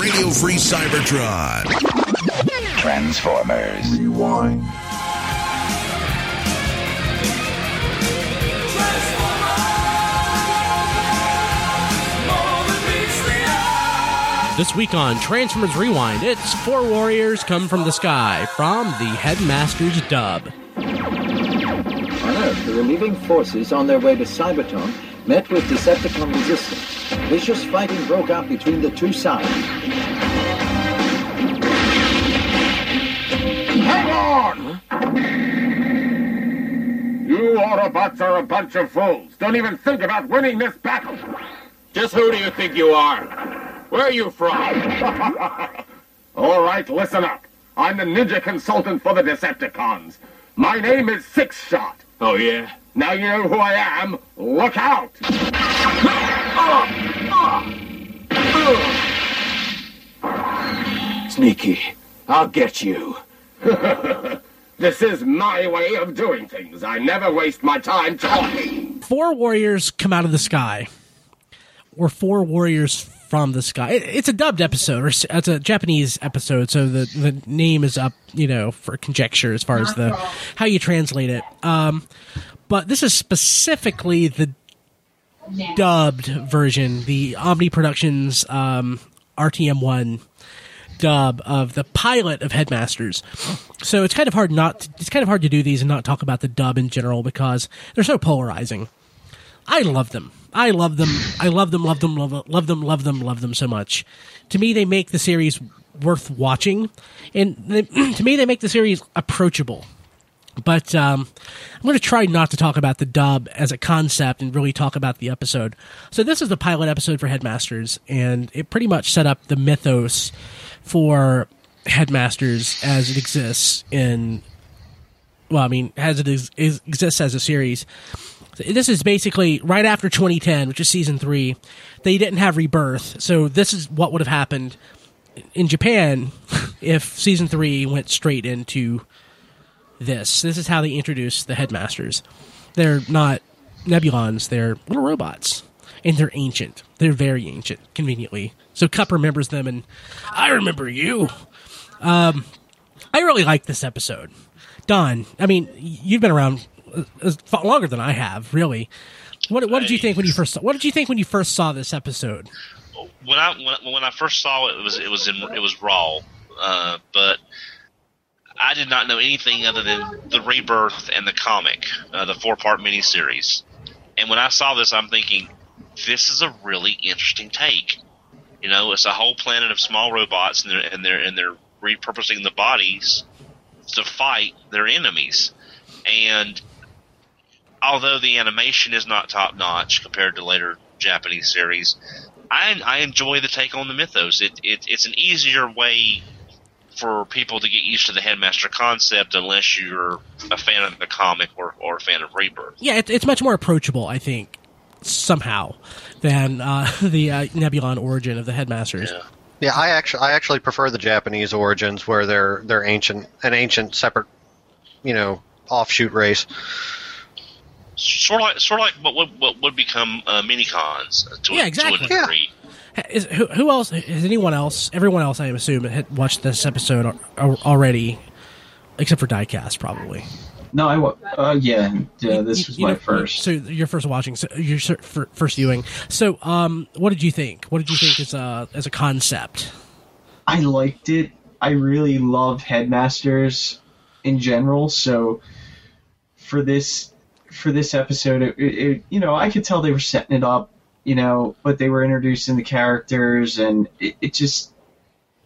Radio Free Cybertron. Transformers. Rewind. This week on Transformers Rewind, it's Four Warriors Come from the Sky from the Headmaster's dub. On Earth, the relieving forces on their way to Cybertron met with Decepticon resistance. Vicious fighting broke out between the two sides. Hang on! You Autobots are a bunch of fools. Don't even think about winning this battle. Just who do you think you are? Where are you from? All right, listen up. I'm the ninja consultant for the Decepticons. My name is Sixshot. Oh, yeah? Now you know who I am. Look out! Sneaky. I'll get you. this is my way of doing things. I never waste my time talking. Four warriors come out of the sky, or four warriors from the sky. It's a dubbed episode, or it's a Japanese episode, so the the name is up, you know, for conjecture as far as the how you translate it. Um, but this is specifically the dubbed version, the Omni Productions um, RTM one dub of the pilot of Headmasters. So it's kind of hard not to, it's kind of hard to do these and not talk about the dub in general because they're so polarizing. I love them. I love them. I love them. Love them. Love, love them. Love them. Love them so much. To me, they make the series worth watching, and they, to me, they make the series approachable. But um, I'm going to try not to talk about the dub as a concept and really talk about the episode. So this is the pilot episode for Headmasters, and it pretty much set up the mythos for Headmasters as it exists in. Well, I mean, as it is, is, exists as a series. This is basically right after 2010, which is season three. They didn't have rebirth, so this is what would have happened in Japan if season three went straight into this. This is how they introduce the headmasters. They're not Nebulons, they're little robots. And they're ancient. They're very ancient, conveniently. So Kup remembers them, and I remember you. Um, I really like this episode. Don, I mean, you've been around longer than I have, really. What, what did you think when you first saw, what did you think when you first saw this episode? When I when, when I first saw it, it was it was in it was raw, uh, but I did not know anything other than the rebirth and the comic, uh, the four part miniseries. And when I saw this, I'm thinking, this is a really interesting take. You know, it's a whole planet of small robots, and they're and they're and they're repurposing the bodies to fight their enemies. And although the animation is not top notch compared to later Japanese series, I, I enjoy the take on the mythos. It, it it's an easier way for people to get used to the headmaster concept unless you're a fan of the comic or, or a fan of Rebirth. Yeah, it, it's much more approachable, I think, somehow, than uh, the uh, Nebulon origin of the headmasters. Yeah. Yeah, I actually I actually prefer the Japanese origins where they're they're ancient an ancient separate, you know, offshoot race. Sort of like sort of like what would what would become uh, minicons to, Yeah, exactly. to a degree. Is, who, who else? Has anyone else? Everyone else, I assume, had watched this episode al- al- already, except for Diecast, probably. No, I uh, yeah, yeah. This was my know, first. So your first watching, so your fir- fir- first viewing. So, um, what did you think? What did you think as a as a concept? I liked it. I really love headmasters in general. So for this for this episode, it, it you know I could tell they were setting it up, you know, but they were introducing the characters, and it, it just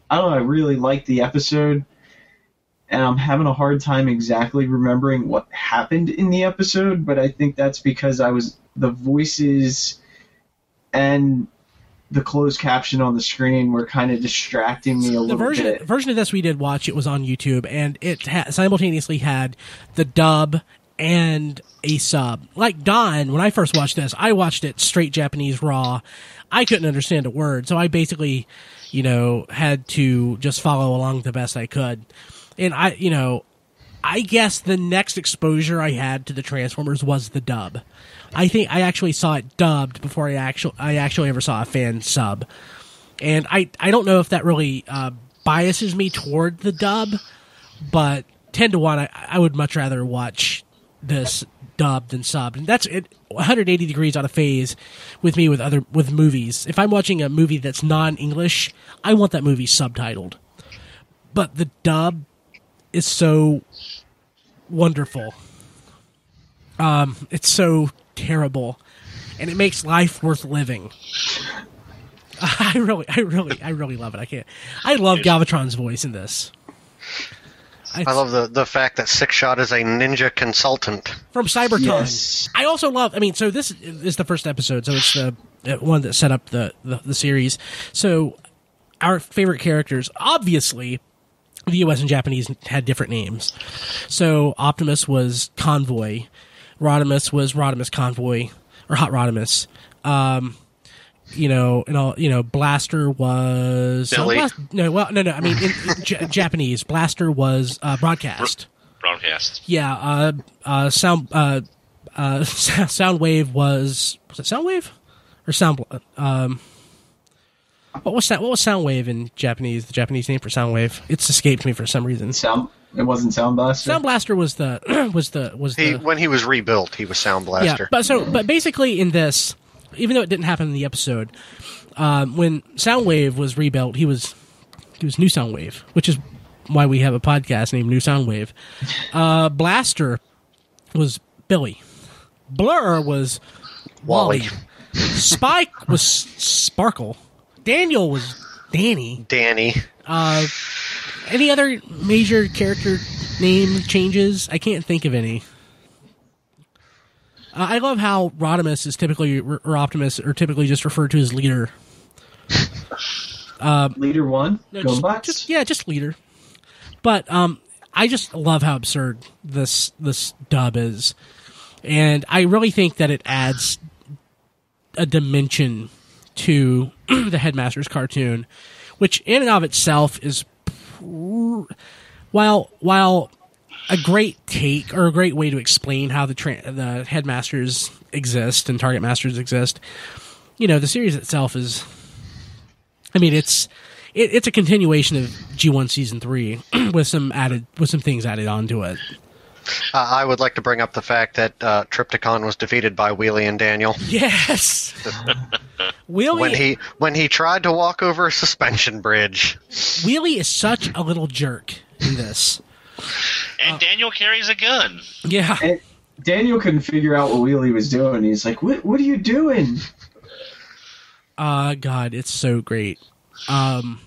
I don't know. I really liked the episode, and I'm having a hard time exactly remembering what happened in the episode. But I think that's because I was the voices and the closed caption on the screen were kind of distracting me a The little version bit. The version of this we did watch it was on YouTube, and it ha- simultaneously had the dub and a sub. Like Don, when I first watched this, I watched it straight Japanese raw. I couldn't understand a word, so I basically, you know, had to just follow along the best I could. And I, you know, I guess the next exposure I had to the Transformers was the dub. I think I actually saw it dubbed before I actually I actually ever saw a fan sub. and I I don't know if that really uh, biases me toward the dub, but ten to one, I, I would much rather watch this dubbed and subbed, and that's it. 180 degrees on a phase with me with other with movies. If I'm watching a movie that's non-English, I want that movie subtitled. But the dub is so wonderful. Um, it's so terrible, and it makes life worth living. I really, I really, I really love it. I can't. I love Galvatron's voice in this. I love the, the fact that Sixshot is a ninja consultant. from Cybertron. Yes. I also love. I mean, so this is the first episode, so it's the uh, one that set up the, the the series. So our favorite characters, obviously, the U.S. and Japanese had different names. So Optimus was Convoy, Rodimus was Rodimus Convoy or Hot Rodimus. Um, you know, and all you know, Blaster was Billy. Blast- no, well, no, no. I mean, in, in J- Japanese, Blaster was uh, broadcast. Broadcast. Yeah, uh, uh, sound, uh, uh, Soundwave was was it Soundwave or Sound? Um, what was that? What was Soundwave in Japanese? The Japanese name for Soundwave? It's escaped me for some reason. Sound. It wasn't Sound Blaster. Sound Blaster was the was the was He the when he was rebuilt, he was Sound Blaster. yeah. But so but basically in this, even though it didn't happen in the episode, um, when Soundwave was rebuilt, he was he was New Soundwave, which is why we have a podcast named New Soundwave. Uh, Blaster was Billy. Blurr was Wally. Wally. Spike was Sparkle. Daniel was Danny. Danny. Uh, any other major character name changes? I can't think of any. Uh, I love how Rodimus is typically, or Optimus, are typically just referred to as leader. Leader one. No, just, just- yeah, just leader. But um, I just love how absurd this this dub is, and I really think that it adds a dimension to the Headmaster's cartoon, which in and of itself is pr- while while a great take or a great way to explain how the tra- the headmasters exist and target masters exist. You know, the series itself is I mean, it's it, it's a continuation of G1 season 3 with some added with some things added onto it. Uh, I would like to bring up the fact that uh, Trypticon was defeated by Wheelie and Daniel Yes. Wheelie when he when he tried to walk over a suspension bridge. Wheelie is such a little jerk in this. And Daniel carries a gun. Yeah. And Daniel couldn't figure out what Wheelie was doing. He's like, "What? What are you doing?" Uh God, it's so great. Um